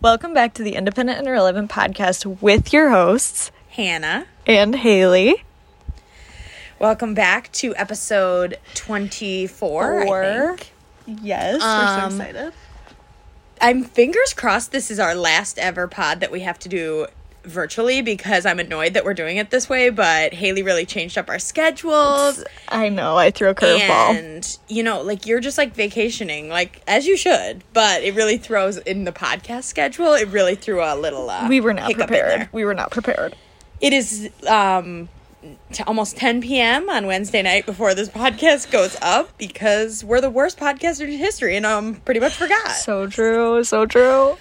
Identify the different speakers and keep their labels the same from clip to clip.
Speaker 1: Welcome back to the Independent and Irrelevant podcast with your hosts,
Speaker 2: Hannah.
Speaker 1: and Haley.
Speaker 2: Welcome back to episode 24. I think.
Speaker 1: Yes,
Speaker 2: Um,
Speaker 1: excited.
Speaker 2: I'm fingers crossed this is our last ever pod that we have to do virtually because I'm annoyed that we're doing it this way, but Haley really changed up our schedules.
Speaker 1: I know, I threw a curveball.
Speaker 2: And, you know, like you're just like vacationing, like as you should, but it really throws in the podcast schedule, it really threw a little uh,
Speaker 1: We were not prepared. We were not prepared.
Speaker 2: It is um t- almost 10 p.m. on Wednesday night before this podcast goes up because we're the worst podcaster in history and um pretty much forgot.
Speaker 1: So true, so true.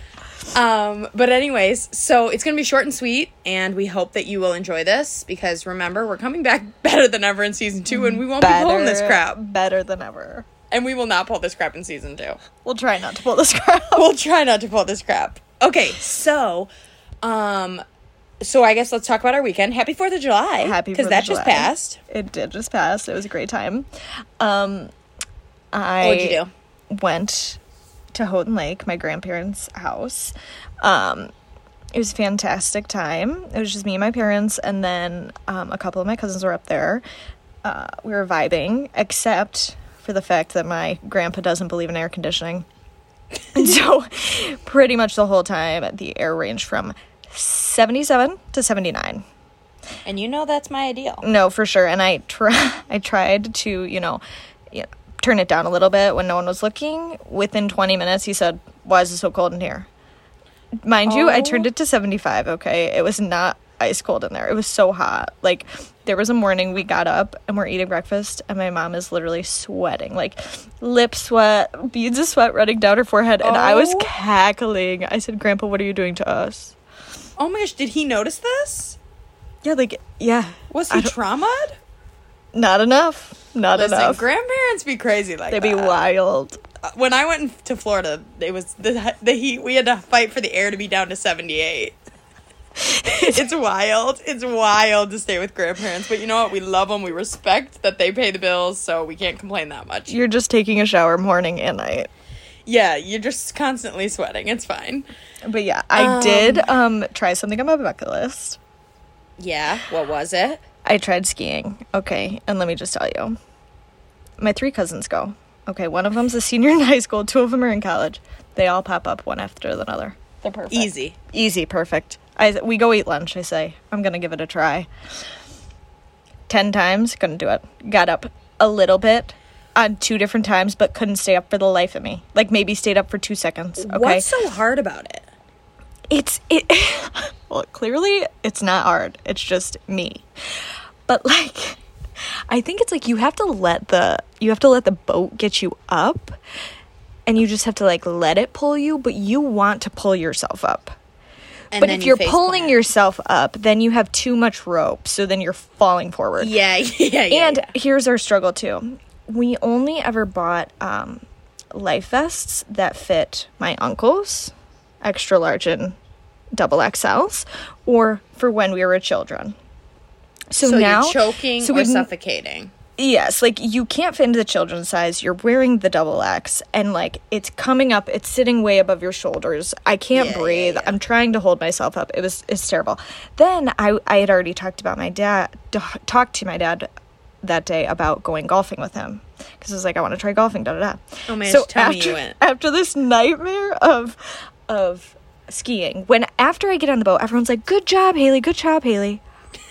Speaker 2: Um but anyways, so it's going to be short and sweet and we hope that you will enjoy this because remember, we're coming back better than ever in season 2 and we won't be pulling this crap.
Speaker 1: Better than ever.
Speaker 2: And we will not pull this crap in season 2.
Speaker 1: We'll try not to pull this crap.
Speaker 2: We'll try not to pull this crap. Okay, so um so I guess let's talk about our weekend. Happy 4th of July.
Speaker 1: Happy
Speaker 2: because that just passed.
Speaker 1: It did just pass. It was a great time. Um, I
Speaker 2: What'd you do?
Speaker 1: went to Houghton Lake, my grandparents' house. Um, it was a fantastic time. It was just me and my parents, and then um, a couple of my cousins were up there. Uh, we were vibing, except for the fact that my grandpa doesn't believe in air conditioning. And so, pretty much the whole time, the air ranged from 77 to 79
Speaker 2: And you know that's my ideal.
Speaker 1: no for sure and i try i tried to you know, you know turn it down a little bit when no one was looking. Within 20 minutes he said why is it so cold in here? Mind you i
Speaker 2: Oh.
Speaker 1: turned it to 75 okay? It was not ice cold in there. It was so hot. Like there was a morning we got up and we're eating breakfast and my mom is literally sweating. Like lip sweat beads of sweat running down her forehead and i was
Speaker 2: Oh.
Speaker 1: cackling. I said grandpa what are you doing to us?
Speaker 2: Oh my gosh, did he notice this?
Speaker 1: yeah like yeah.
Speaker 2: Was he traumatized?
Speaker 1: not enough. Not
Speaker 2: Listen,
Speaker 1: enough
Speaker 2: grandparents be crazy like
Speaker 1: they'd be wild
Speaker 2: Uh, When I went to Florida, it was the the heat. We had to fight for the air to be down to seventy eight. it's wild. It's wild to stay with grandparents, but you know what? We love them. We respect that they pay the bills, so we can't complain that much.
Speaker 1: You're just taking a shower morning and night.
Speaker 2: Yeah, you're just constantly sweating. It's fine.
Speaker 1: But yeah, I did um try something on my bucket list.
Speaker 2: Yeah. What was it?
Speaker 1: I tried skiing. Okay, and let me just tell you. My three cousins go. Okay, one of them's a senior in high school, two of them are in college. They all pop up one after another. They're perfect.
Speaker 2: Easy.
Speaker 1: Easy, perfect. I we go eat lunch, I say. I'm going to give it a try. 10 times, couldn't do it. Got up a little bit on two different times but couldn't stay up for the life of me. Like maybe stayed up for 2 seconds, okay?
Speaker 2: What's so hard about it?
Speaker 1: it's it well clearly it's not hard it's just me but like i think it's like you have to let the you have to let the boat get you up and you just have to like let it pull you but you want to pull yourself up
Speaker 2: And
Speaker 1: but if
Speaker 2: you
Speaker 1: you're
Speaker 2: face
Speaker 1: pulling
Speaker 2: plant.
Speaker 1: yourself up then you have too much rope so then you're falling forward
Speaker 2: yeah, yeah, yeah.
Speaker 1: and
Speaker 2: yeah.
Speaker 1: here's our struggle too. We only ever bought um, life vests that fit my uncles, extra large and double XLs, or for when we were children. So,
Speaker 2: so
Speaker 1: now
Speaker 2: you're choking
Speaker 1: so
Speaker 2: or suffocating.
Speaker 1: Yes, like you can't fit into the children's size. You're wearing the double X and like it's coming up, it's sitting way above your shoulders. I can't
Speaker 2: Yeah, yeah,
Speaker 1: breathe.
Speaker 2: yeah.
Speaker 1: I'm trying to hold myself up. It was it's terrible. Then I I had already talked about my dad talked to my dad that day about going golfing with him because I was like I want to try golfing da da da.
Speaker 2: Oh man,
Speaker 1: so
Speaker 2: tell
Speaker 1: after
Speaker 2: me you went.
Speaker 1: after this nightmare of of skiing, when after I get on the boat, everyone's like, "Good job, Haley. Good job, Haley."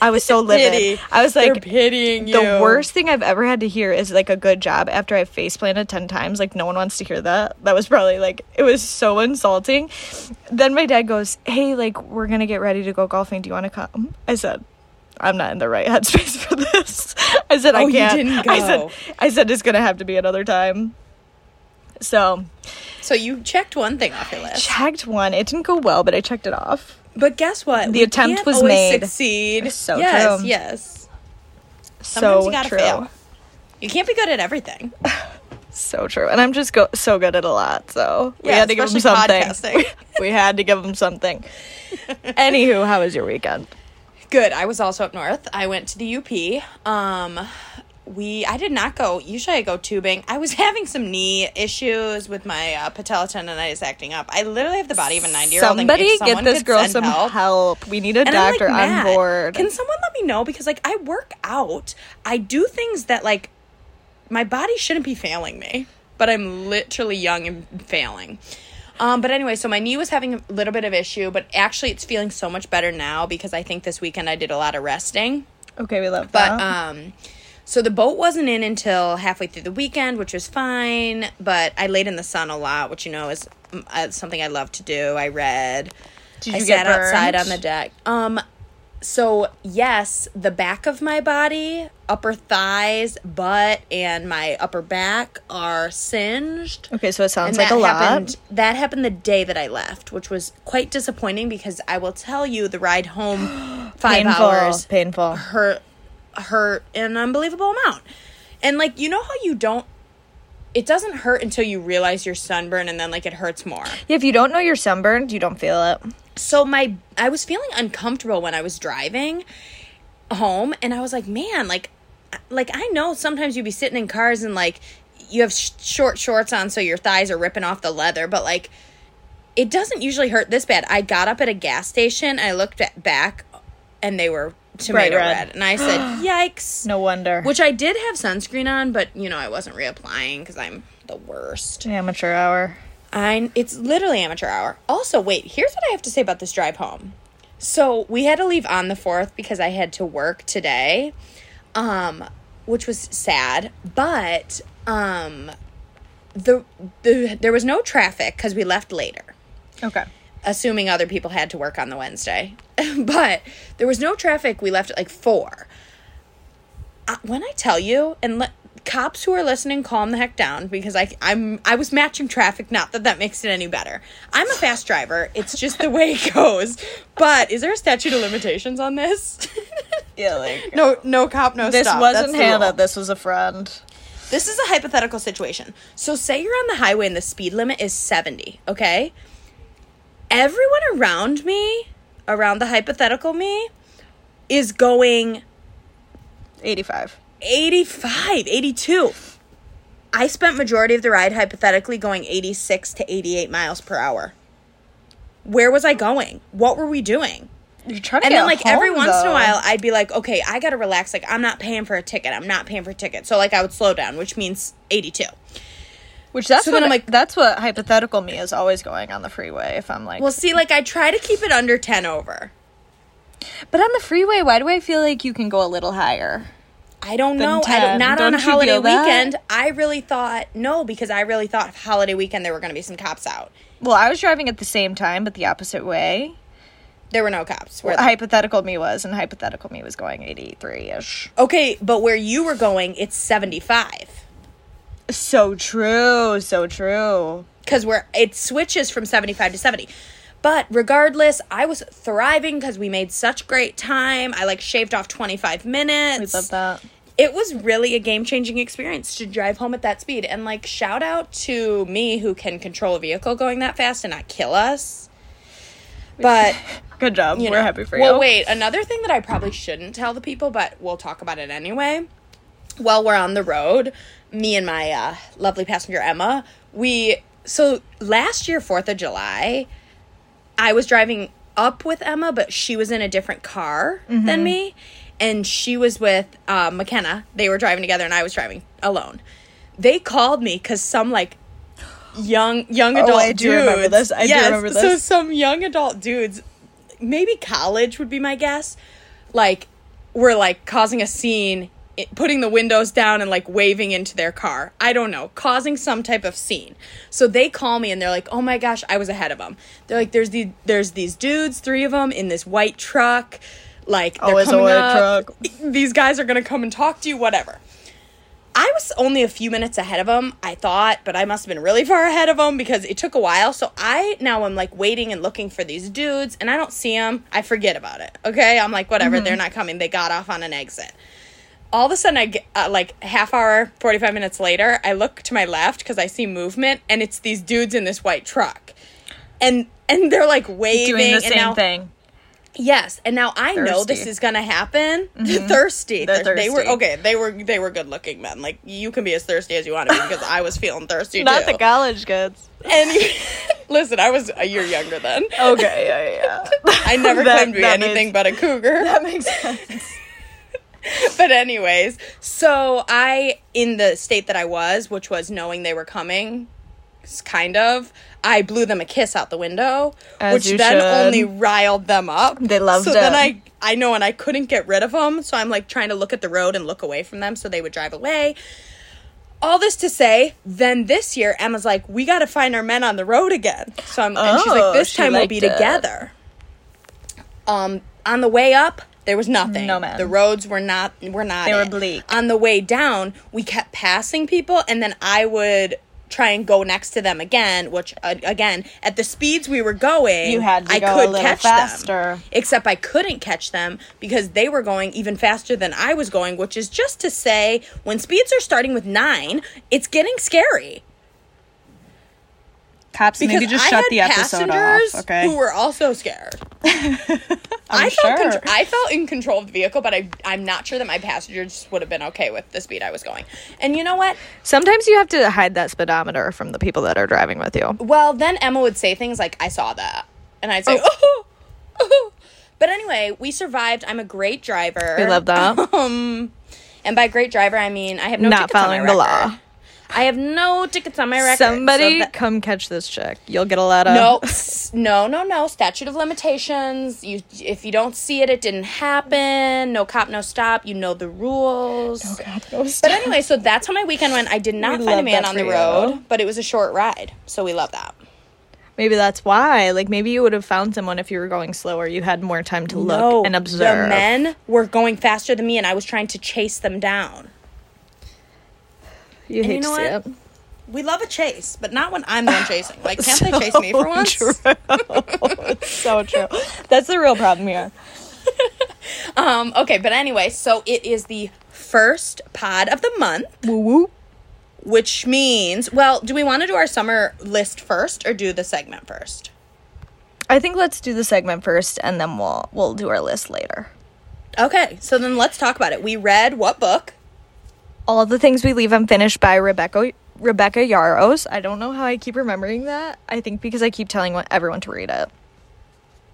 Speaker 1: I was so livid.
Speaker 2: Pity.
Speaker 1: I was
Speaker 2: They're
Speaker 1: like,
Speaker 2: pitying you.
Speaker 1: the worst thing I've ever had to hear is like a good job after I've face planted 10 times. Like, no one wants to hear that. That was probably like, it was so insulting. Then my dad goes, Hey, like, we're going to get ready to go golfing. Do you want to come? I said, I'm not in the right headspace for this. I said, I
Speaker 2: Oh, you
Speaker 1: can't. I said. I said, it's going to have to be another time. So,
Speaker 2: So you checked one thing off your list.
Speaker 1: checked one. It didn't go well, but I checked it off.
Speaker 2: But guess what?
Speaker 1: The
Speaker 2: We
Speaker 1: attempt was made.
Speaker 2: Succeed.
Speaker 1: So
Speaker 2: yes,
Speaker 1: true.
Speaker 2: yes. Sometimes
Speaker 1: so
Speaker 2: you gotta
Speaker 1: true.
Speaker 2: fail. You can't be good at everything.
Speaker 1: So true. And I'm just go- so good at a lot. So we
Speaker 2: Yeah,
Speaker 1: had to give him something. we had to give him something. Anywho, how was your weekend?
Speaker 2: Good. I was also up north. I went to the UP. Um, we I did not go. Usually I go tubing. I was having some knee issues with my uh, patella tendonitis acting up. I literally have the body of a ninety year old.
Speaker 1: Somebody get this girl some help. We need a
Speaker 2: And
Speaker 1: doctor
Speaker 2: like,
Speaker 1: on
Speaker 2: "Matt,
Speaker 1: board.
Speaker 2: Can someone let me know? Because like I work out, I do things that like my body shouldn't be failing me, but I'm literally young and failing. Um, but anyway, so my knee was having a little bit of issue, but actually it's feeling so much better now because I think this weekend I did a lot of resting.
Speaker 1: okay, we love
Speaker 2: But
Speaker 1: that.
Speaker 2: But um so the boat wasn't in until halfway through the weekend, which was fine, but I laid in the sun a lot, which you know is mm, uh, something I love to do. I read.
Speaker 1: Did
Speaker 2: I
Speaker 1: you get
Speaker 2: sat outside on the deck. Um so yes, the back of my body, upper thighs, butt, and my upper back are singed.
Speaker 1: okay, so it sounds
Speaker 2: And
Speaker 1: like a lot.
Speaker 2: happened. That happened the day that I left, which was quite disappointing because I will tell you, the ride home, five
Speaker 1: painful.
Speaker 2: hours,
Speaker 1: Painful.
Speaker 2: hurt hurt an unbelievable amount. And like you know how you don't it doesn't hurt until you realize you're sunburned and then like it hurts more.
Speaker 1: Yeah, if you don't know you're sunburned, you don't feel it.
Speaker 2: So my I was feeling uncomfortable when I was driving home and I was like, "Man, like like I know sometimes you'd be sitting in cars and like you have sh- short shorts on so your thighs are ripping off the leather, but like it doesn't usually hurt this bad. I got up at a gas station, I looked at back and they were tomato
Speaker 1: red.
Speaker 2: red. And I said, "Yikes."
Speaker 1: No wonder.
Speaker 2: Which I did have sunscreen on, but you know, I wasn't reapplying because I'm the worst.
Speaker 1: amateur hour.
Speaker 2: I it's literally amateur hour. Also, wait, here's what I have to say about this drive home. So we had to leave on the fourth because I had to work today, um, which was sad. But um, the the there was no traffic because we left later
Speaker 1: Okay.
Speaker 2: Assuming other people had to work on the Wednesday. but there was no traffic. We left at like four. Uh, when I tell you, and let cops who are listening, calm the heck down because I I'm I was matching traffic. Not that that makes it any better. I'm a fast driver. It's just the way it goes. But is there a statute of limitations on this?
Speaker 1: Yeah, like
Speaker 2: no, no cop, no
Speaker 1: this
Speaker 2: stop.
Speaker 1: wasn't
Speaker 2: That's
Speaker 1: Hannah. This was a friend.
Speaker 2: This is a hypothetical situation. So, say you're on the highway and the speed limit is 70, okay? Everyone around me, around the hypothetical me, is going
Speaker 1: 85.
Speaker 2: 85, 82. I spent majority of the ride hypothetically going 86 to 88 miles per hour. Where was I going? What were we doing?
Speaker 1: You're trying to
Speaker 2: And then, like, every
Speaker 1: home,
Speaker 2: once in a while, I'd be like, okay, I gotta relax. Like, I'm not paying for a ticket. I'm not paying for a ticket. So, like, I would slow down, which means 82.
Speaker 1: Which that's
Speaker 2: So
Speaker 1: what
Speaker 2: I'm like-
Speaker 1: that's what hypothetical me is always going on the freeway. If I'm like,
Speaker 2: Well, see, like, I try to keep it under 10 over.
Speaker 1: but on the freeway, why do I feel like you can go a little higher?
Speaker 2: I don't know. I don't, not on a
Speaker 1: Don't
Speaker 2: holiday weekend. I really thought, no, because I really thought holiday weekend there were going to be some cops out.
Speaker 1: Well, I was driving at the same time, but the opposite way.
Speaker 2: There were no cops. Where
Speaker 1: Well, hypothetical me was, and hypothetical me was going 83 ish.
Speaker 2: okay, but where you were going, it's 75.
Speaker 1: So true, so true.
Speaker 2: because we're it switches from 75 to 70 but regardless i was thriving because we made such great time i like shaved off 25
Speaker 1: We
Speaker 2: minutes
Speaker 1: love that.
Speaker 2: it was really a game-changing experience to drive home at that speed and like shout out to me who can control a vehicle going that fast and not kill us but
Speaker 1: Good job.
Speaker 2: you
Speaker 1: We're happy for
Speaker 2: well
Speaker 1: you.
Speaker 2: Well, wait another thing that i probably shouldn't tell the people but we'll talk about it anyway while we're on the road me and my uh, lovely passenger emma we so last year fourth of july i was driving up with emma but she was in a different car
Speaker 1: Mm-hmm.
Speaker 2: than me. And she was with uh, mckenna. They were driving together and i was driving alone. They called me because some like young young adult Oh,
Speaker 1: I do
Speaker 2: dudes.
Speaker 1: remember this. I do
Speaker 2: yes,
Speaker 1: remember
Speaker 2: so some young adult dudes maybe college would be my guess like were like causing a scene putting the windows down and like waving into their car i don't know causing some type of scene so they call me and they're like oh my gosh i was ahead of them they're like there's these there's these dudes three of them in this white truck like they're
Speaker 1: Always a white
Speaker 2: up.
Speaker 1: truck.
Speaker 2: these guys are gonna come and talk to you whatever I was only a few minutes ahead of them, I thought, but I must have been really far ahead of them because it took a while. So I now I'm like waiting and looking for these dudes, and I don't see them. I forget about it. Okay, I'm like, whatever, they're mm-hmm. not coming. They got off on an exit. All of a sudden, I get uh, like half hour, 45 minutes later, I look to my left because I see movement, and it's these dudes in this white truck, and and they're like waving
Speaker 1: Doing the same
Speaker 2: now-
Speaker 1: thing.
Speaker 2: Yes, and now I know this is gonna happen. Thirsty.
Speaker 1: They're
Speaker 2: Thir- They were okay. They were they were good looking men. Like you can be as thirsty as you want to be because I was feeling thirsty
Speaker 1: Not
Speaker 2: too.
Speaker 1: the college kids.
Speaker 2: and listen, I was a year younger then.
Speaker 1: Okay, yeah, yeah.
Speaker 2: I never
Speaker 1: That-
Speaker 2: claimed to be anything
Speaker 1: makes-
Speaker 2: but a cougar.
Speaker 1: That makes sense.
Speaker 2: but anyways, so I in the state that I was, which was knowing they were coming, kind of, I blew them a kiss out the window,
Speaker 1: As
Speaker 2: which then
Speaker 1: should.
Speaker 2: only riled them up.
Speaker 1: They loved
Speaker 2: so then. I I know and I couldn't get rid of them, so I'm like trying to look at the road and look away from them so they would drive away. All this to say, then this year Emma's like, we got to find our men on the road again. So I'm, and she's
Speaker 1: Oh,
Speaker 2: like, this time we'll be
Speaker 1: it.
Speaker 2: together. Um, on the way up, there was nothing.
Speaker 1: No men.
Speaker 2: The roads were not were not.
Speaker 1: They were bleak.
Speaker 2: On the way down, we kept passing people, and then I would try and go next to them again. Which uh, again, at the speeds we were going,
Speaker 1: You had to
Speaker 2: I
Speaker 1: go
Speaker 2: could
Speaker 1: little
Speaker 2: catch
Speaker 1: faster.
Speaker 2: them. Except I couldn't catch them because they were going even faster than I was going. Which is just to say, when speeds are starting with nine, it's getting scary.
Speaker 1: Cops,
Speaker 2: Because
Speaker 1: maybe just
Speaker 2: I
Speaker 1: shut the episode off. Okay.
Speaker 2: who were also scared. I felt
Speaker 1: sure.
Speaker 2: contr- I felt in control of the vehicle, but I I'm not sure that my passengers would have been okay with the speed I was going. And you know what?
Speaker 1: Sometimes you have to hide that speedometer from the people that are driving with you.
Speaker 2: Well, then Emma would say things like, "I saw that," and I'd say, "Oh." oh." But anyway, we survived. I'm a great driver.
Speaker 1: We love that.
Speaker 2: Um, and by great driver, I mean I have no
Speaker 1: Not
Speaker 2: tickets on my
Speaker 1: following the law.
Speaker 2: I have no tickets on my record. so
Speaker 1: Somebody
Speaker 2: that-
Speaker 1: come catch this chick. You'll get a lot of
Speaker 2: no, no, no, no. Statute of limitations. You, if you don't see it, it didn't happen. No cop, no stop. You know the rules.
Speaker 1: God, no stop.
Speaker 2: But anyway, so that's how my weekend went. I did not
Speaker 1: We
Speaker 2: find a man on the
Speaker 1: you.
Speaker 2: road, but it was a short ride, so we love that.
Speaker 1: Maybe that's why. Like maybe you would have found someone if you were going slower. You had more time to look
Speaker 2: no,
Speaker 1: and observe.
Speaker 2: The men were going faster than me, and I was trying to chase them down.
Speaker 1: You
Speaker 2: And
Speaker 1: hate
Speaker 2: you know
Speaker 1: to
Speaker 2: what?
Speaker 1: it.
Speaker 2: We love a chase, but not when I'm the one chasing. Like, can't they chase me for once?
Speaker 1: True. it's so true. That's the real problem here.
Speaker 2: Um, okay, but anyway, so it is the first pod of the month.
Speaker 1: Woo woo.
Speaker 2: which means well do we want to do our summer list first or do the segment first
Speaker 1: I think let's do the segment first, and then we'll we'll do our list later.
Speaker 2: okay so then let's talk about it we read what book
Speaker 1: All the things we leave unfinished by Rebecca Rebecca Yarros. I don't know how I keep remembering that. I think because I keep telling everyone to read it.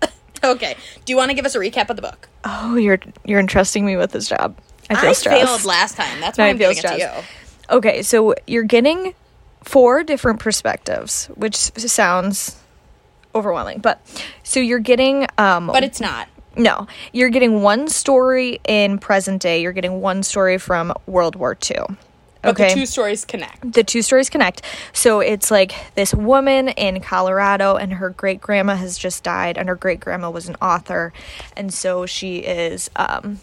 Speaker 2: okay do you want to give us a recap of the book
Speaker 1: Oh, you're you're entrusting me with this job. I feel
Speaker 2: i
Speaker 1: stressed.
Speaker 2: failed last time that's why
Speaker 1: I
Speaker 2: i'm
Speaker 1: feel
Speaker 2: giving it to you
Speaker 1: stressed. Okay, so you're getting four different perspectives, which sounds overwhelming. But so you're getting um
Speaker 2: but it's not
Speaker 1: no, you're getting one story in present day, you're getting one story from World War II.
Speaker 2: but
Speaker 1: Okay.
Speaker 2: the two stories connect
Speaker 1: the two stories connect. So it's like this woman in Colorado, and her great grandma has just died, and her great grandma was an author, and so she is. Um,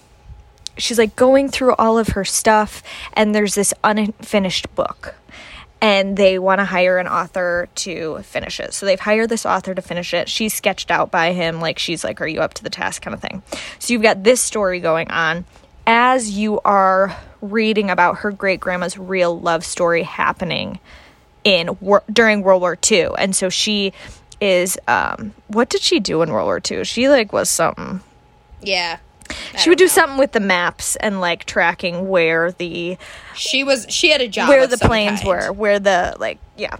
Speaker 1: she's like going through all of her stuff, and there's this unfinished book. And they want to hire an author to finish it. So they've hired this author to finish it. She's sketched out by him, like she's like, Are you up to the task? kind of thing. So you've got this story going on as you are reading about her great grandma's real love story happening in during World War II. And so she is um what did she do in World War II? She like was something.
Speaker 2: yeah
Speaker 1: She would do
Speaker 2: know.
Speaker 1: something with the maps and like tracking where the
Speaker 2: she was she had a job
Speaker 1: where the planes
Speaker 2: kind.
Speaker 1: were, where the like yeah.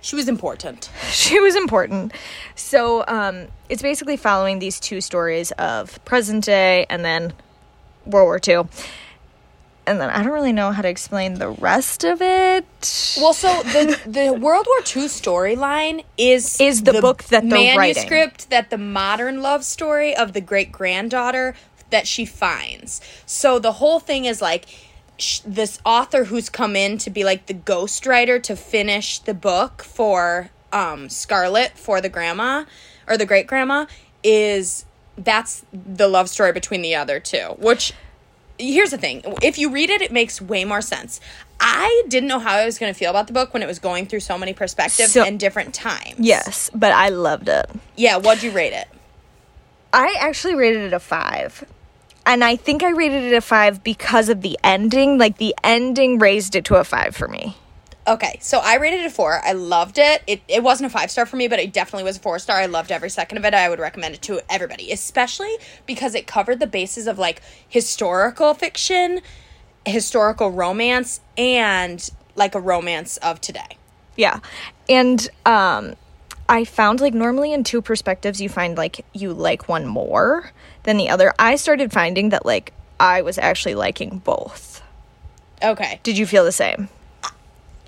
Speaker 2: she was important
Speaker 1: she was important. So um, it's basically following these two stories of present day and then World War II. And then I don't really know how to explain the rest of it.
Speaker 2: Well, so the the World War II storyline is
Speaker 1: Is the book that writing.
Speaker 2: manuscript that the modern love story of the great granddaughter that she finds. So the whole thing is like sh- this author who's come in to be like the ghostwriter to finish the book for um Scarlett for the grandma or the great grandma is that's the love story between the other two, which here's the thing if you read it it makes way more sense i didn't know how i was going to feel about the book when it was going through so many perspectives
Speaker 1: So-
Speaker 2: and different times
Speaker 1: Yes, but I loved it.
Speaker 2: yeah what'd you rate it
Speaker 1: I actually rated it a five. And I think I rated it a five because of the ending. Like the ending raised it to a five for me.
Speaker 2: Okay, so I rated it a four. I loved it. It it wasn't a five star for me, but it definitely was a four star. I loved every second of it. I would recommend it to everybody, especially because it covered the bases of like historical fiction, historical romance, and like a romance of today.
Speaker 1: Yeah. And um I found like normally in two perspectives you find like you like one more than the other. I started finding that like I was actually liking both.
Speaker 2: Okay.
Speaker 1: Did you feel the same?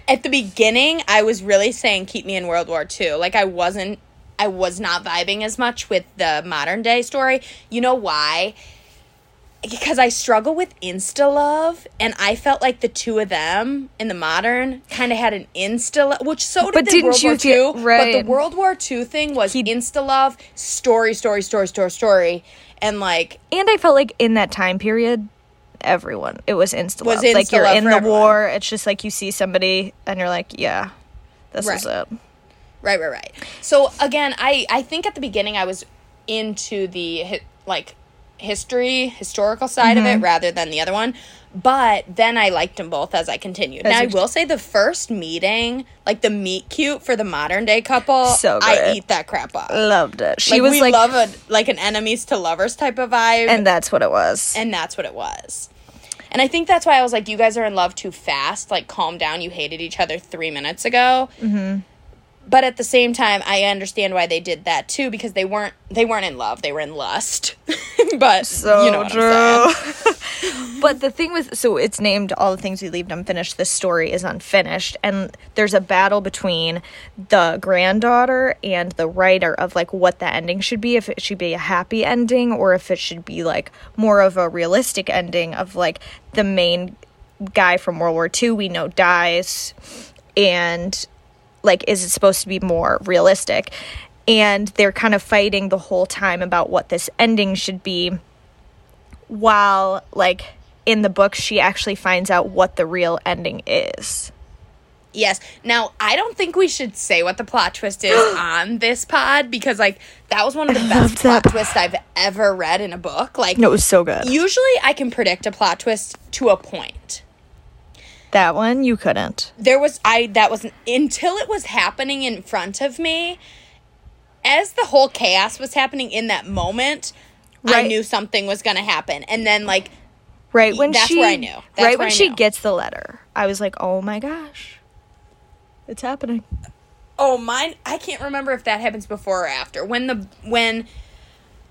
Speaker 2: At the beginning, I was really saying keep me in World War II. Like I wasn't I was not vibing as much with the modern day story. You know why? Because I struggle with insta love, and I felt like the two of them in the modern kind of had an insta love, which so did
Speaker 1: But
Speaker 2: the
Speaker 1: didn't
Speaker 2: World
Speaker 1: you
Speaker 2: War
Speaker 1: feel-
Speaker 2: II.
Speaker 1: right.
Speaker 2: But the World War II thing was insta love, story, story, story, story, story, and like
Speaker 1: And I felt like in that time period everyone it was insta love. Like you're in the
Speaker 2: everyone.
Speaker 1: war, it's just like you see somebody and you're like, yeah. This is
Speaker 2: Right.
Speaker 1: it.
Speaker 2: Right, right, right. So again, I I think at the beginning I was into the like history, historical side of it
Speaker 1: Mm-hmm.
Speaker 2: rather than the other one. But then I liked them both as I continued.
Speaker 1: As
Speaker 2: now I will say the first meeting, like the meet cute for the modern day couple,
Speaker 1: So
Speaker 2: I eat that crap up.
Speaker 1: Loved it. She
Speaker 2: like,
Speaker 1: was
Speaker 2: we
Speaker 1: like
Speaker 2: love a like an enemies to lovers type of vibe,
Speaker 1: and that's what it was.
Speaker 2: and that's what it was. And I think that's why I was like, you guys are in love too fast. Like, calm down. You hated each other three minutes ago. Mm-hmm. But at the same time, I understand why they did that too because they weren't they weren't in love. They were in lust. but
Speaker 1: so
Speaker 2: you know
Speaker 1: true. but the thing with so it's named all the things we leave unfinished. This story is unfinished, and there's a battle between the granddaughter and the writer of like what the ending should be. If it should be a happy ending or if it should be like more of a realistic ending of like the main guy from World War II we know dies, and like is it supposed to be more realistic? And they're kind of fighting the whole time about what this ending should be while like in the book she actually finds out what the real ending is.
Speaker 2: Yes. Now, I don't think we should say what the plot twist is on this pod because like that was one of the best plot
Speaker 1: that.
Speaker 2: twists I've ever read in a book. Like
Speaker 1: No, it was so good.
Speaker 2: usually I can predict a plot twist to a point.
Speaker 1: That one you couldn't.
Speaker 2: there was I that was until it was happening in front of me as the whole chaos was happening in that moment I knew something was going to happen and then like
Speaker 1: Right when
Speaker 2: That's
Speaker 1: she
Speaker 2: where I knew. That's
Speaker 1: right when she gets the letter, I was like, "Oh my gosh. It's happening."
Speaker 2: oh mine I can't remember if that happens before or after when the when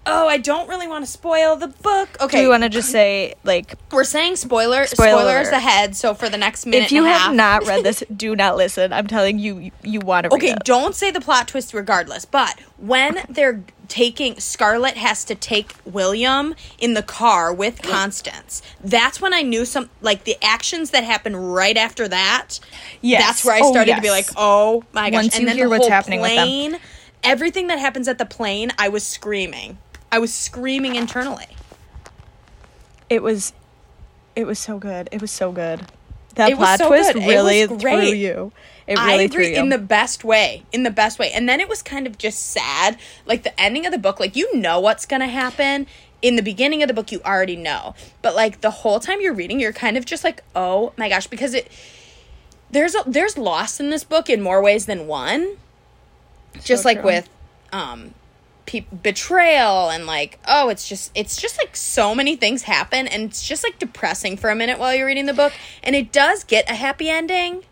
Speaker 2: Oh, I don't really want to spoil the book. Okay.
Speaker 1: Do we want to just say like
Speaker 2: we're saying spoiler
Speaker 1: Spoiler
Speaker 2: spoilers
Speaker 1: alert.
Speaker 2: ahead. So for the next minute,
Speaker 1: if you have
Speaker 2: half,
Speaker 1: not read this, do not listen. I'm telling you you, you want to read
Speaker 2: Okay,
Speaker 1: it.
Speaker 2: don't say the plot twist regardless, but when they're taking Scarlett has to take William in the car with Constance. That's when I knew some like the actions that happen right after that.
Speaker 1: Yes.
Speaker 2: That's where I
Speaker 1: Oh,
Speaker 2: started to be like, "Oh my gosh."
Speaker 1: Once
Speaker 2: and
Speaker 1: you
Speaker 2: then
Speaker 1: hear
Speaker 2: the
Speaker 1: what's happening with them.
Speaker 2: everything that happens at the plane, I was screaming. I was screaming internally.
Speaker 1: It was it was so good. It was so good. That
Speaker 2: It
Speaker 1: plot
Speaker 2: so
Speaker 1: twist
Speaker 2: good.
Speaker 1: Really threw you. It
Speaker 2: I
Speaker 1: really
Speaker 2: agree
Speaker 1: threw you.
Speaker 2: in the best way. In the best way. And then it was kind of just sad. Like the ending of the book, like you know what's gonna happen. In the beginning of the book, you already know. But like the whole time you're reading, you're kind of just like, oh my gosh, because it there's a, there's loss in this book in more ways than one. Just like with um pe- betrayal and like oh it's just it's just like so many things happen and it's just like depressing for a minute while you're reading the book and it does get a happy ending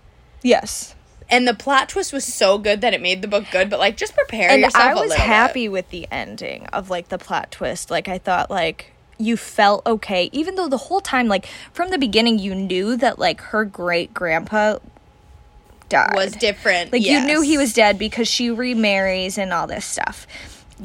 Speaker 1: yes.
Speaker 2: and the plot twist was so good that it made the book good but like just prepare
Speaker 1: and
Speaker 2: yourself
Speaker 1: i was
Speaker 2: little bit.
Speaker 1: happy with the ending of like the plot twist. Like I thought like you felt okay even though the whole time like from the beginning you knew that like her great grandpa died.
Speaker 2: was different
Speaker 1: like you knew he was dead because she remarries and all this stuff.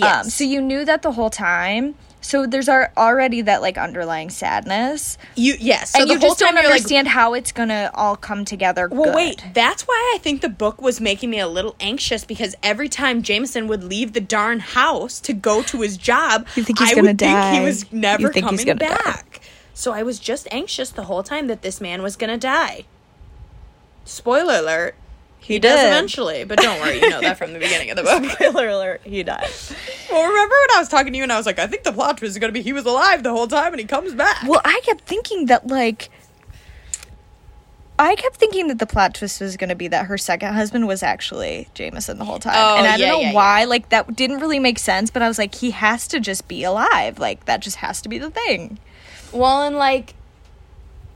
Speaker 1: Um, so you knew that the whole time. So there's ar- already that like underlying sadness,
Speaker 2: you yes so
Speaker 1: and
Speaker 2: the
Speaker 1: you
Speaker 2: whole
Speaker 1: just don't
Speaker 2: you're like
Speaker 1: understand how it's gonna all come together.
Speaker 2: well
Speaker 1: good.
Speaker 2: wait that's why i think the book was making me a little anxious because every time jameson would leave the darn house to go to his job
Speaker 1: You think he's
Speaker 2: i
Speaker 1: gonna
Speaker 2: would
Speaker 1: die.
Speaker 2: think he was never coming
Speaker 1: gonna die.
Speaker 2: back so i was just anxious the whole time that this man was gonna die spoiler alert he, does
Speaker 1: did.
Speaker 2: eventually but don't worry you know that from the beginning of the book
Speaker 1: Spoiler alert: He died.
Speaker 2: Well, remember when I was talking to you and I was like, I think the plot twist is going to be he was alive the whole time and he comes back.
Speaker 1: Well, I kept thinking that like I kept thinking that the plot twist was going to be that her second husband was actually Jameson the whole time.
Speaker 2: Oh,
Speaker 1: and I
Speaker 2: yeah,
Speaker 1: don't know
Speaker 2: yeah,
Speaker 1: why. Like, that didn't really make sense, but I was like, he has to just be alive. Like, that just has to be the thing.
Speaker 2: Well, and like,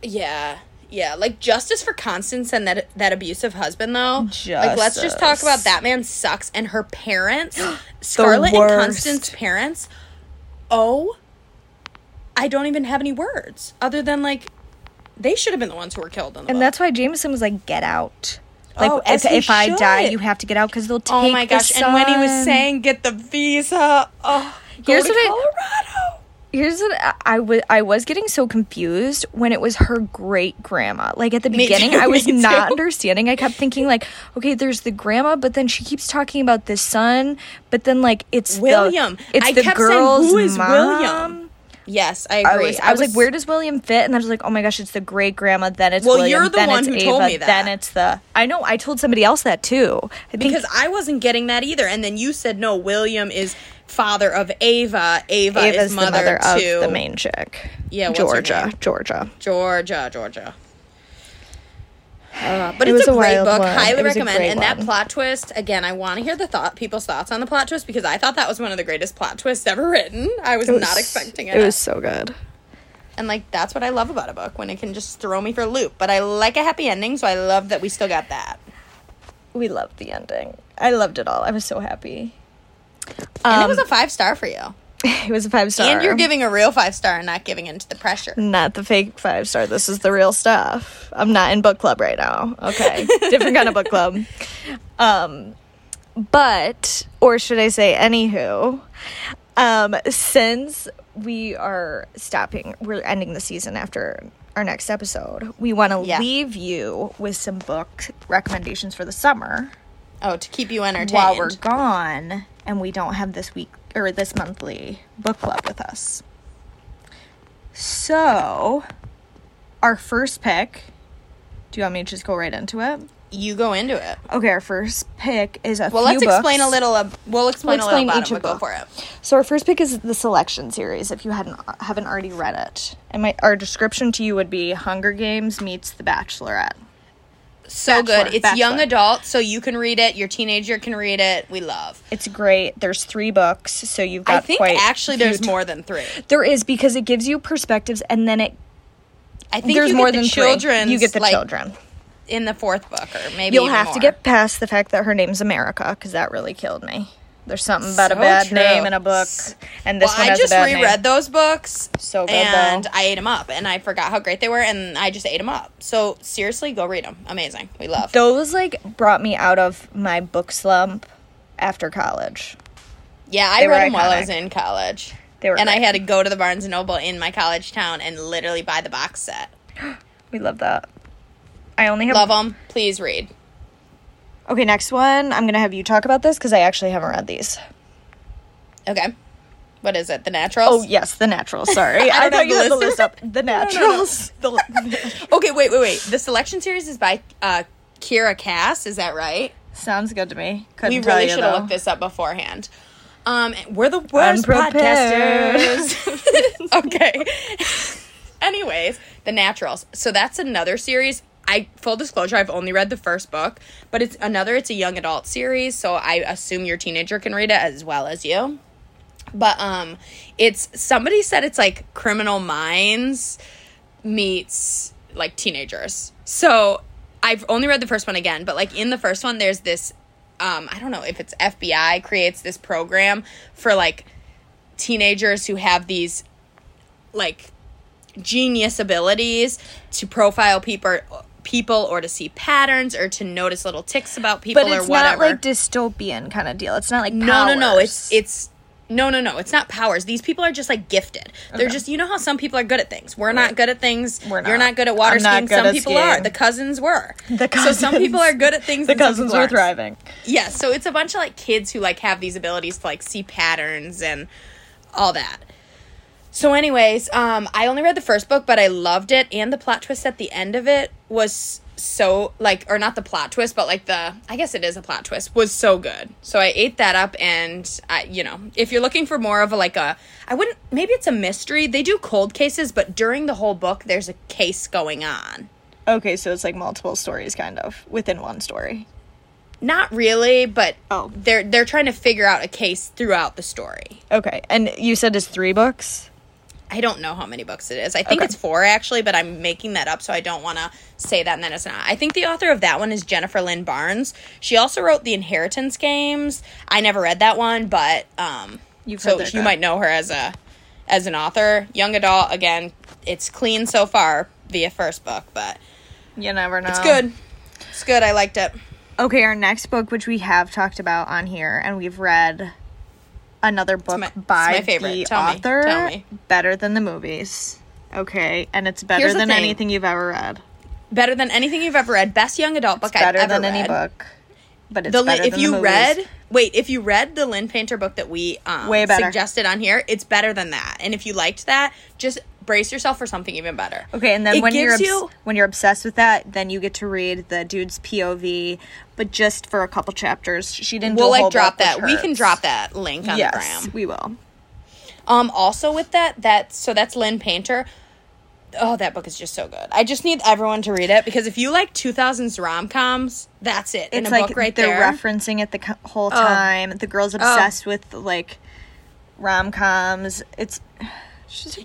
Speaker 2: yeah, yeah, like justice for Constance and that that abusive husband though. Like, let's just talk about
Speaker 1: Justice.
Speaker 2: that man sucks and her parents, Scarlett and. Constance's parents. Oh, I don't even have any words other than like, they should have been the ones who were killed in the
Speaker 1: And
Speaker 2: book.
Speaker 1: that's why Jameson was like, get out. Like,
Speaker 2: Oh,
Speaker 1: if, if I die, you have to get out because they'll oh take the.
Speaker 2: Oh my gosh! And when he was saying get the visa, oh,
Speaker 1: Here's what I-
Speaker 2: Colorado.
Speaker 1: Here's what I- was I was getting so confused when it was her great grandma. Like at the
Speaker 2: Me
Speaker 1: beginning,
Speaker 2: too,
Speaker 1: I was not
Speaker 2: too.
Speaker 1: understanding. I kept thinking like, okay, there's the grandma, but then she keeps talking about the son, but then like it's the-
Speaker 2: William.
Speaker 1: it's
Speaker 2: I
Speaker 1: the
Speaker 2: kept saying,
Speaker 1: girl's
Speaker 2: "Who is
Speaker 1: mom.
Speaker 2: William?" Yes, I agree.
Speaker 1: I was, I was like, where does William fit? And I was like, oh my gosh, it's the great grandma. Then it's
Speaker 2: Well,
Speaker 1: William.
Speaker 2: you're the
Speaker 1: then
Speaker 2: one
Speaker 1: it's
Speaker 2: who
Speaker 1: Ava,
Speaker 2: told me that.
Speaker 1: Then it's the. I know. I told somebody else that too. I think
Speaker 2: because I wasn't getting that either. And then you said no. William is father of Ava. Ava
Speaker 1: Ava's
Speaker 2: is
Speaker 1: the
Speaker 2: mother,
Speaker 1: mother of the main chick.
Speaker 2: Yeah,
Speaker 1: Georgia. Georgia.
Speaker 2: Georgia, Georgia. Uh, but
Speaker 1: It
Speaker 2: it's a great book.
Speaker 1: one.
Speaker 2: Highly
Speaker 1: It was a
Speaker 2: recommend. And that
Speaker 1: one.
Speaker 2: plot twist again. I want to hear the thought people's thoughts on the plot twist because I thought that was one of the greatest plot twists ever written. I was,
Speaker 1: was-
Speaker 2: not expecting it.
Speaker 1: It was so good.
Speaker 2: and like that's what I love about a book when it can just throw me for a loop. But I like a happy ending, so I love that we still got that.
Speaker 1: We loved the ending. I loved it all. I was so happy.
Speaker 2: And
Speaker 1: Um,
Speaker 2: it was a five star for you.
Speaker 1: it was a five star.
Speaker 2: And you're giving a real five star and not giving into the pressure.
Speaker 1: not the fake five star. This is the real stuff. I'm not in book club right now. Okay, different kind of book club. Um, but or should I say, anywho, um, since we are stopping, we're ending the season after our next episode. We want to
Speaker 2: Yeah.
Speaker 1: leave you with some book recommendations for the summer.
Speaker 2: Oh, to keep you entertained.
Speaker 1: while we're gone and we don't have this week or this monthly book club with us. So, our first pick. Do you want me to just go right into it?
Speaker 2: you go into it.
Speaker 1: Okay, our first pick is a
Speaker 2: Well, let's explain a little. Uh, we'll explain,
Speaker 1: We'll
Speaker 2: a little
Speaker 1: explain
Speaker 2: about
Speaker 1: each
Speaker 2: it.
Speaker 1: Book.
Speaker 2: go for it.
Speaker 1: So our first pick is the selection series. If you hadn't haven't already read it, and my our description to you would be Hunger Games meets The Bachelorette.
Speaker 2: So
Speaker 1: Bachelor,
Speaker 2: good. It's
Speaker 1: Bachelor.
Speaker 2: young adult, so you can read it. Your teenager can read it. We love.
Speaker 1: It's great. There's three books, so you've got.
Speaker 2: I think
Speaker 1: quite
Speaker 2: actually there's
Speaker 1: t-
Speaker 2: more than three.
Speaker 1: There is because it gives you perspectives, and then it
Speaker 2: I think
Speaker 1: there's
Speaker 2: you
Speaker 1: more
Speaker 2: get the
Speaker 1: than
Speaker 2: children.
Speaker 1: You get the
Speaker 2: like,
Speaker 1: children.
Speaker 2: in the fourth book, or maybe
Speaker 1: You'll have to get past the fact that her name's America because that really killed me. There's something about a bad
Speaker 2: true.
Speaker 1: name in a book, and this
Speaker 2: Well,
Speaker 1: one
Speaker 2: I
Speaker 1: has
Speaker 2: just
Speaker 1: a bad
Speaker 2: reread
Speaker 1: name.
Speaker 2: those books.
Speaker 1: So good,
Speaker 2: and
Speaker 1: though.
Speaker 2: I ate them up, and I forgot how great they were, and I just ate them up. So seriously, go read them. Amazing. We love.
Speaker 1: Those like brought me out of my book slump after college.
Speaker 2: Yeah, I
Speaker 1: They
Speaker 2: read them while I was in college.
Speaker 1: They were
Speaker 2: and I had to go to the Barnes and Noble in my college town and literally buy the box set.
Speaker 1: We love that. I only have
Speaker 2: Love them. Please read.
Speaker 1: Okay, next one. I'm gonna have you talk about this because I actually haven't read these.
Speaker 2: Okay. What is it? The Naturals?
Speaker 1: Oh yes, the naturals. Sorry,
Speaker 2: I
Speaker 1: I, thought you had the
Speaker 2: list.
Speaker 1: up. The naturals. The-
Speaker 2: Okay, wait, wait, wait. The selection series is by uh, Kiera Cass. Is that right?
Speaker 1: Sounds good to me. Couldn't
Speaker 2: we really should have looked this up beforehand. Um, we're the worst podcasters. okay. Anyways, The Naturals. So that's another series. I full disclosure, I've only read the first book, but it's another. It's a young adult series, so I assume your teenager can read it as well as you. But um, it's somebody said it's like Criminal Minds meets like teenagers. So I've only read the first one again, but like in the first one, there's this. Um, I don't know if it's FBI creates this program for like teenagers who have these like genius abilities to profile people people or to see patterns or to notice little ticks about people
Speaker 1: But
Speaker 2: or whatever.
Speaker 1: it's not like dystopian kind of deal. It's not like
Speaker 2: no, no, no. It's it's no, no, no. It's not powers. These people are just like gifted. They're just you know how some people are good at things. We're not good at things.
Speaker 1: We're not.
Speaker 2: You're
Speaker 1: not.
Speaker 2: good at water skiing. Some people
Speaker 1: skiing.
Speaker 2: are. The cousins were.
Speaker 1: The cousins.
Speaker 2: So some people are good at things.
Speaker 1: the cousins were thriving.
Speaker 2: Yeah, so it's a bunch of like kids who like have these abilities to like see patterns and all that. So anyways, um I only read the first book, but I loved it and the plot twist at the end of it was so like or not the plot twist, but like the I guess it is a plot twist was so good. So I ate that up and I you know, if you're looking for more of a like a I wouldn't maybe it's a mystery. They do cold cases, but during the whole book there's a case going on.
Speaker 1: Okay, so it's like multiple stories, kind of within one story.
Speaker 2: Not really, but
Speaker 1: Oh.
Speaker 2: they're they're trying to figure out a case throughout the story.
Speaker 1: Okay, and you said it's three books.
Speaker 2: I don't know how many books it is. I think
Speaker 1: Okay.
Speaker 2: it's four actually, but I'm making that up, so I don't want to say that and then it's not. I think the author of that one is Jennifer Lynn Barnes. She also wrote The Inheritance Games. I never read that one, but um,
Speaker 1: You've
Speaker 2: so you might know her as a as an author, young adult. Again, it's clean so far via first book, but
Speaker 1: You never know.
Speaker 2: it's good. It's good. I liked it.
Speaker 1: Okay, our next book, which we have talked about on here, and we've read another book
Speaker 2: my- it's
Speaker 1: by
Speaker 2: my favorite.
Speaker 1: the
Speaker 2: Tell me.
Speaker 1: author.
Speaker 2: Tell me.
Speaker 1: Better than the movies. Okay, and it's better
Speaker 2: Here's
Speaker 1: than
Speaker 2: thing.
Speaker 1: anything you've ever read.
Speaker 2: Better than anything you've ever read. Best young adult book
Speaker 1: It's better
Speaker 2: I've ever
Speaker 1: than any
Speaker 2: read.
Speaker 1: book. But it's
Speaker 2: the
Speaker 1: better
Speaker 2: if
Speaker 1: than
Speaker 2: you
Speaker 1: the movies.
Speaker 2: read wait if you read the Lynn Painter book that we um,
Speaker 1: Way better.
Speaker 2: suggested on here, it's better than that. And if you liked that, just brace yourself for something even better.
Speaker 1: Okay, and then
Speaker 2: It
Speaker 1: when you're obs-
Speaker 2: you-
Speaker 1: when you're obsessed with that, then you get to read the dude's POV, but just for a couple chapters. She didn't.
Speaker 2: We'll
Speaker 1: a whole
Speaker 2: like drop that. We can drop that link on
Speaker 1: yes,
Speaker 2: the gram.
Speaker 1: we will.
Speaker 2: Um, also with that, that so that's Lynn Painter. Oh, that book is just so good. I just need everyone to read it because if you like 2000s rom coms, that's it in
Speaker 1: It's
Speaker 2: a
Speaker 1: like
Speaker 2: book right
Speaker 1: they're
Speaker 2: there. Oh.
Speaker 1: referencing it the whole time. The girl's obsessed with like rom coms. It's, it's just a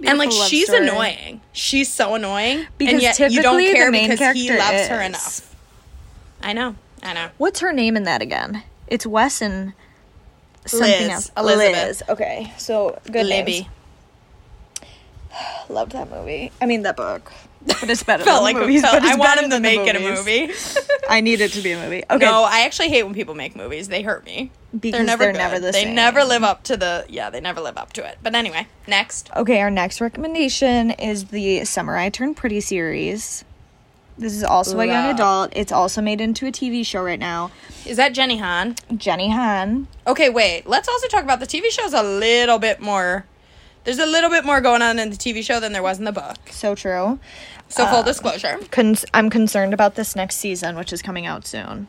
Speaker 2: and like
Speaker 1: love
Speaker 2: she's
Speaker 1: story.
Speaker 2: annoying. She's so annoying,
Speaker 1: Because
Speaker 2: and yet you don't care because he loves her
Speaker 1: is.
Speaker 2: enough. I know. I know.
Speaker 1: What's her name in that again? It's Wes and something
Speaker 2: Liz,
Speaker 1: else.
Speaker 2: Elizabeth.
Speaker 1: Liz. Okay, so good
Speaker 2: Libby.
Speaker 1: names. Loved that movie. I mean that book. But it's better
Speaker 2: Felt
Speaker 1: than
Speaker 2: like
Speaker 1: movies.
Speaker 2: felt-
Speaker 1: but
Speaker 2: I want him to make it a movie.
Speaker 1: I need it to be a movie. Okay.
Speaker 2: No, I actually hate when people make movies. They hurt me.
Speaker 1: Because
Speaker 2: they're never
Speaker 1: they're never the
Speaker 2: they
Speaker 1: same.
Speaker 2: never live up to the yeah. They never live up to it. But anyway, next.
Speaker 1: Okay, our next recommendation is the Summer I Turned Pretty series. This is also a young adult. It's also made into a TV show right now.
Speaker 2: Is that Jenny Han?
Speaker 1: Jenny Han.
Speaker 2: Okay, wait. Let's also talk about the TV show's a little bit more. There's a little bit more going on in the TV show than there was in the book.
Speaker 1: So true.
Speaker 2: So full uh, disclosure,
Speaker 1: Con- I'm concerned about this next season, which is coming out soon.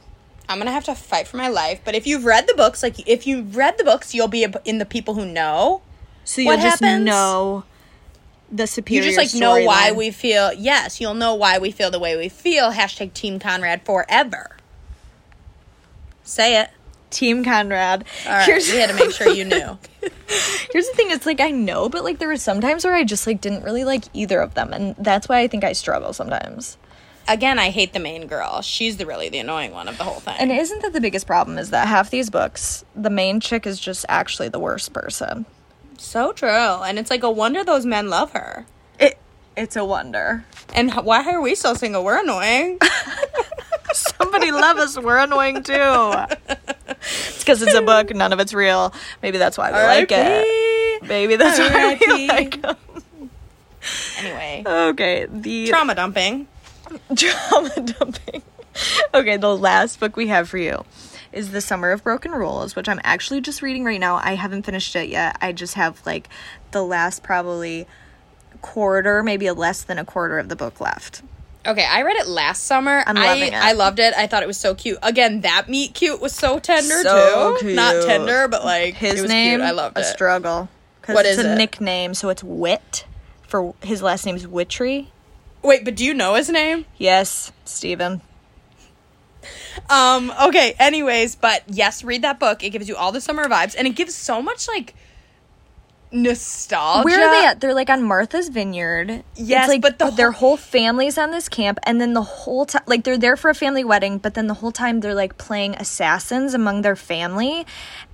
Speaker 2: I'm gonna have to fight for my life. But if you've read the books, like if you've read the books, you'll be in the people who know.
Speaker 1: So you'll
Speaker 2: What
Speaker 1: just
Speaker 2: happens?
Speaker 1: know the superior.
Speaker 2: You just like know why
Speaker 1: storyline.
Speaker 2: we feel. Yes, you'll know why we feel the way we feel. Hashtag Team Conrad forever. Say it.
Speaker 1: Team Conrad.
Speaker 2: All right,
Speaker 1: Here's,
Speaker 2: we had to make sure you knew.
Speaker 1: here's the thing. It's like I know, but like there were some times where I just like didn't really like either of them, and that's why I think I struggle sometimes.
Speaker 2: Again, I hate the main girl. She's the really the annoying one of the whole thing.
Speaker 1: And isn't that the biggest problem? Is that half these books, the main chick is just actually the worst person.
Speaker 2: so true. And it's like a wonder those men love her.
Speaker 1: It it's a wonder.
Speaker 2: And why are we so single? We're annoying.
Speaker 1: Somebody love us. We're annoying too. It's because it's a book. None of it's real. Maybe that's why we like it. Maybe that's why we like 'em.
Speaker 2: Anyway,
Speaker 1: Okay, the
Speaker 2: trauma dumping.
Speaker 1: Drama dumping. Okay, the last book we have for you is The Summer of Broken Rules, which I'm actually just reading right now. I haven't finished it yet. I just have like the last probably quarter, maybe less than a quarter of the book left.
Speaker 2: Okay, I read it last summer.
Speaker 1: I'm
Speaker 2: I,
Speaker 1: loving it.
Speaker 2: I loved it. I thought it was so cute. Again, that meet cute was so tender
Speaker 1: So
Speaker 2: too. Not tender, but like
Speaker 1: His
Speaker 2: it was
Speaker 1: name,
Speaker 2: cute. I loved
Speaker 1: a
Speaker 2: it.
Speaker 1: struggle. Because
Speaker 2: What
Speaker 1: it's
Speaker 2: is
Speaker 1: a
Speaker 2: it?
Speaker 1: nickname, so it's Wit. For his last name's Witry.
Speaker 2: Wait, but do you know his name?
Speaker 1: Yes, Stephen.
Speaker 2: Um, okay, anyways, but yes, read that book. It gives you all the summer vibes and it gives so much like nostalgia.
Speaker 1: Where are they at? They're like on Martha's Vineyard.
Speaker 2: Yes,
Speaker 1: like,
Speaker 2: but the
Speaker 1: their
Speaker 2: whole-
Speaker 1: family's on this camp, and then the whole time, like they're there for a family wedding, but then the whole time they're like playing assassins among their family,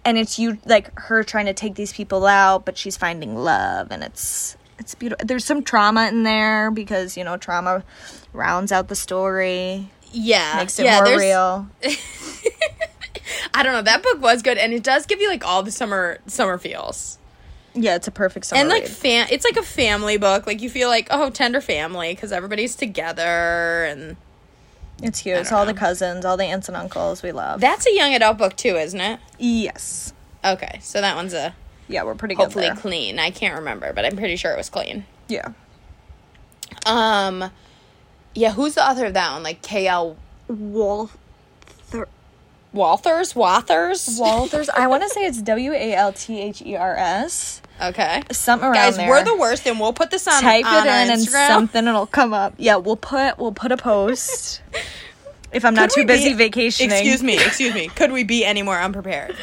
Speaker 1: and it's you like her trying to take these people out, but she's finding love, and it's it's beautiful. There's some trauma in there because you know trauma rounds out the story,
Speaker 2: Yeah.
Speaker 1: makes it
Speaker 2: yeah,
Speaker 1: more real.
Speaker 2: I don't know. That book was good and it does give you like all the summer summer feels.
Speaker 1: Yeah, it's a perfect summer
Speaker 2: and like
Speaker 1: read.
Speaker 2: fam it's like a family book. Like you feel like, oh, tender family cuz everybody's together and
Speaker 1: It's cute. It's all the cousins, all the aunts and uncles we love.
Speaker 2: that's a young adult book too, isn't it?
Speaker 1: yes.
Speaker 2: Okay. So that one's a
Speaker 1: Yeah, we're pretty good
Speaker 2: hopefully
Speaker 1: there.
Speaker 2: clean. I can't remember, but I'm pretty sure it was clean.
Speaker 1: Yeah.
Speaker 2: Um yeah, who's the author of that one? Like KL
Speaker 1: Wolf.
Speaker 2: Walthers, Wathers.
Speaker 1: Walthers. I want to say it's W A L T H E R S.
Speaker 2: okay.
Speaker 1: Something around
Speaker 2: Guys,
Speaker 1: there.
Speaker 2: we're the worst, and we'll put this on,
Speaker 1: Type
Speaker 2: on
Speaker 1: it in and
Speaker 2: Instagram.
Speaker 1: something will come up. Yeah, we'll put we'll put a post. if I'm not
Speaker 2: Could
Speaker 1: too busy
Speaker 2: be-
Speaker 1: vacationing.
Speaker 2: Excuse me, excuse me. Could we be any more unprepared?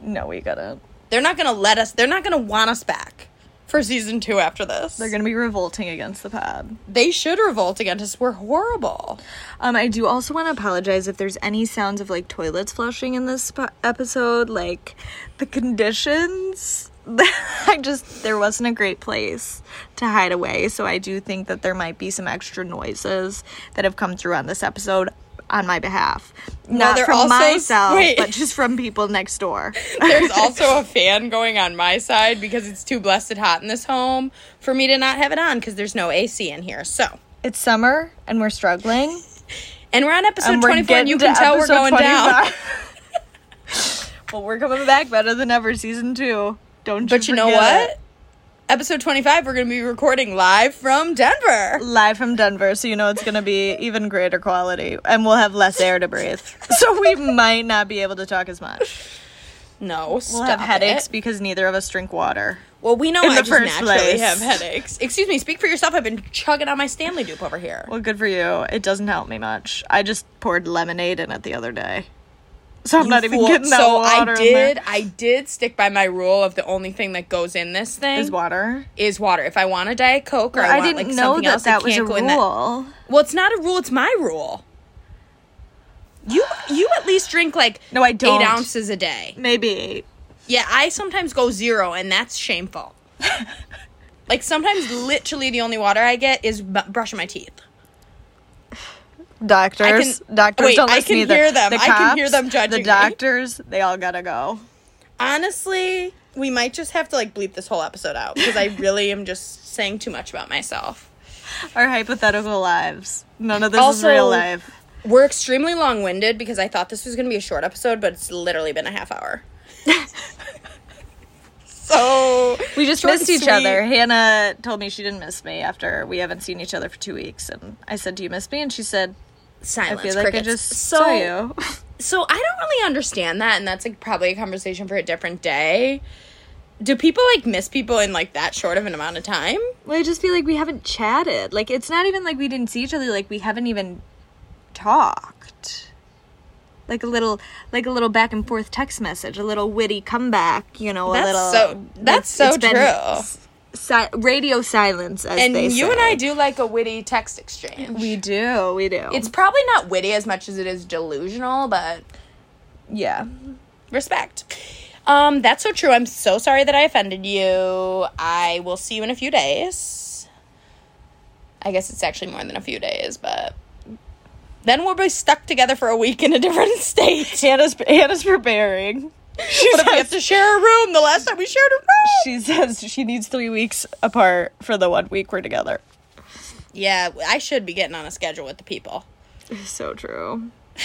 Speaker 1: No, we gotta.
Speaker 2: They're not gonna let us. They're not gonna want us back for season two after this.
Speaker 1: They're gonna be revolting against the pod.
Speaker 2: They should revolt against us. We're horrible.
Speaker 1: Um, I do also want to apologize if there's any sounds of like toilets flushing in this sp- episode. Like the conditions, I just there wasn't a great place to hide away. So I do think that there might be some extra noises that have come through on this episode on my behalf, not
Speaker 2: they're
Speaker 1: from
Speaker 2: also-
Speaker 1: myself,
Speaker 2: wait.
Speaker 1: but just from people next door.
Speaker 2: There's also a fan going on my side because it's too blessed hot in this home for me to not have it on because there's no AC in here. So,
Speaker 1: it's summer and we're struggling.
Speaker 2: and we're on episode
Speaker 1: and we're
Speaker 2: 24, and you can tell we're going down.
Speaker 1: well, we're coming back better than ever, season two. Don't
Speaker 2: But you know what?
Speaker 1: it.
Speaker 2: Episode 25, we're going to be recording live from Denver.
Speaker 1: Live from Denver, so you know it's gonna be even greater quality, and we'll have less air to breathe. So we might not be able to talk as much.
Speaker 2: No,
Speaker 1: We'll
Speaker 2: stop
Speaker 1: have headaches
Speaker 2: it.
Speaker 1: because neither of us drink water.
Speaker 2: Well, we know
Speaker 1: in
Speaker 2: I
Speaker 1: the
Speaker 2: just
Speaker 1: first
Speaker 2: naturally
Speaker 1: place.
Speaker 2: have headaches. Excuse me, speak for yourself. I've been chugging on my Stanley dupe over here.
Speaker 1: Well, good for you. It doesn't help me much. I just poured lemonade in it the other day, so I'm not even getting that
Speaker 2: so
Speaker 1: water.
Speaker 2: I
Speaker 1: in there.
Speaker 2: did. I did stick by my rule of the only thing that goes in this thing
Speaker 1: Is water.
Speaker 2: is water. If I want a diet coke or I,
Speaker 1: I
Speaker 2: want
Speaker 1: didn't
Speaker 2: like
Speaker 1: know
Speaker 2: something
Speaker 1: that
Speaker 2: else,
Speaker 1: that
Speaker 2: I
Speaker 1: was a
Speaker 2: can't go in that.
Speaker 1: rule.
Speaker 2: Well, it's not a rule. It's my rule. You you at least drink like
Speaker 1: No, I don't.
Speaker 2: eight ounces a day.
Speaker 1: Maybe eight.
Speaker 2: Yeah, I sometimes go zero, and that's shameful. like sometimes, literally, the only water I get is brushing my teeth.
Speaker 1: Doctors,
Speaker 2: can-
Speaker 1: doctors
Speaker 2: wait,
Speaker 1: don't
Speaker 2: I
Speaker 1: listen
Speaker 2: can
Speaker 1: either.
Speaker 2: hear them.
Speaker 1: The
Speaker 2: I can hear them judging
Speaker 1: The
Speaker 2: me.
Speaker 1: doctors, they all gotta go.
Speaker 2: Honestly, we might just have to like bleep this whole episode out because I really am just saying too much about myself.
Speaker 1: Our hypothetical lives. None of this
Speaker 2: Also-
Speaker 1: is real life.
Speaker 2: We're extremely long winded because I thought this was going to be a short episode, but it's literally been a half hour. so
Speaker 1: We just missed each
Speaker 2: sweet.
Speaker 1: other. Hannah told me she didn't miss me after we haven't seen each other for two weeks, and I said, "Do you miss me?" And she said, "I feel like I
Speaker 2: crickets.
Speaker 1: just
Speaker 2: so,
Speaker 1: saw you."
Speaker 2: So I don't really understand that, and that's like probably a conversation for a different day. Do people like miss people in like that short of an amount of time?
Speaker 1: well, I just feel like we haven't chatted. Like it's not even like we didn't see each other. Like we haven't even talked. Like a little, like a little back and forth text message, a little witty comeback. You know, a
Speaker 2: That's
Speaker 1: little.
Speaker 2: so- that's so
Speaker 1: been
Speaker 2: true.
Speaker 1: s- si- radio silence, as
Speaker 2: And
Speaker 1: they
Speaker 2: you and I do like a witty text exchange.
Speaker 1: We do. We do.
Speaker 2: It's probably not witty as much as it is delusional, but
Speaker 1: yeah.
Speaker 2: respect. Um, that's so true. I'm so sorry that I offended you. I will see you in a few days. I guess it's actually more than a few days, but then we'll be stuck together for a week in a different state.
Speaker 1: Hannah's Hannah's preparing. She
Speaker 2: What if we have to share a room? The last time we shared a room.
Speaker 1: she says she needs three weeks apart for the one week we're together.
Speaker 2: Yeah, I should be getting on a schedule with the people.
Speaker 1: So true.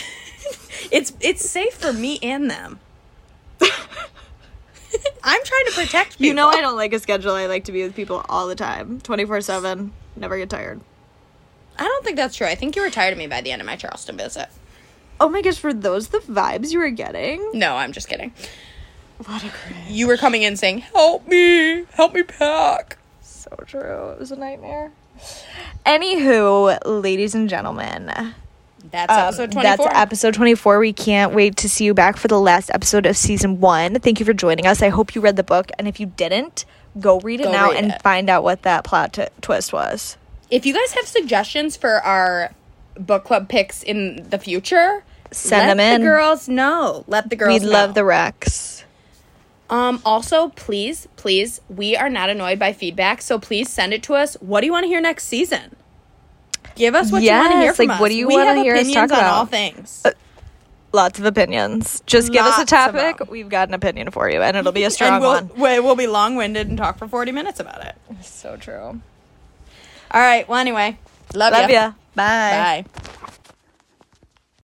Speaker 2: It's it's safe for me and them. I'm trying to protect people.
Speaker 1: You know I don't like a schedule. I like to be with people all the time, twenty four seven. Never get tired.
Speaker 2: I don't think that's true. I think you were tired of me by the end of my Charleston visit.
Speaker 1: Oh my gosh, were those the vibes you were getting?
Speaker 2: No, I'm just kidding.
Speaker 1: What a cringe.
Speaker 2: You were coming in saying, "Help me, help me pack."
Speaker 1: So true. It was a nightmare. Anywho, ladies and gentlemen,
Speaker 2: That's
Speaker 1: Um,
Speaker 2: episode 24.
Speaker 1: That's episode 24. We can't wait to see you back for the last episode of season one. Thank you for joining us. I hope you read the book. And if you didn't, go read it
Speaker 2: Go
Speaker 1: now
Speaker 2: read
Speaker 1: and
Speaker 2: it.
Speaker 1: find out what that plot t- twist was.
Speaker 2: if you guys have suggestions for our book club picks in the future,
Speaker 1: Send
Speaker 2: let
Speaker 1: them in.
Speaker 2: the girls know. Let the girls
Speaker 1: We'd
Speaker 2: know.
Speaker 1: love the recs.
Speaker 2: Um, also, please, please, we are not annoyed by feedback, so please send it to us. What do you want to hear next season? Give us what you want to hear from
Speaker 1: like,
Speaker 2: us.
Speaker 1: what do you
Speaker 2: we
Speaker 1: wanna
Speaker 2: have
Speaker 1: hear us
Speaker 2: opinions
Speaker 1: talk
Speaker 2: on
Speaker 1: about?
Speaker 2: all things.
Speaker 1: Lots of opinions. Just give us a topic. We've got an opinion for you, and it'll be a strong
Speaker 2: and we'll,
Speaker 1: one.
Speaker 2: we- we'll be long-winded and talk for 40 minutes about it.
Speaker 1: So true.
Speaker 2: All right. Well, anyway, love,
Speaker 1: Love ya. Bye.
Speaker 2: Bye.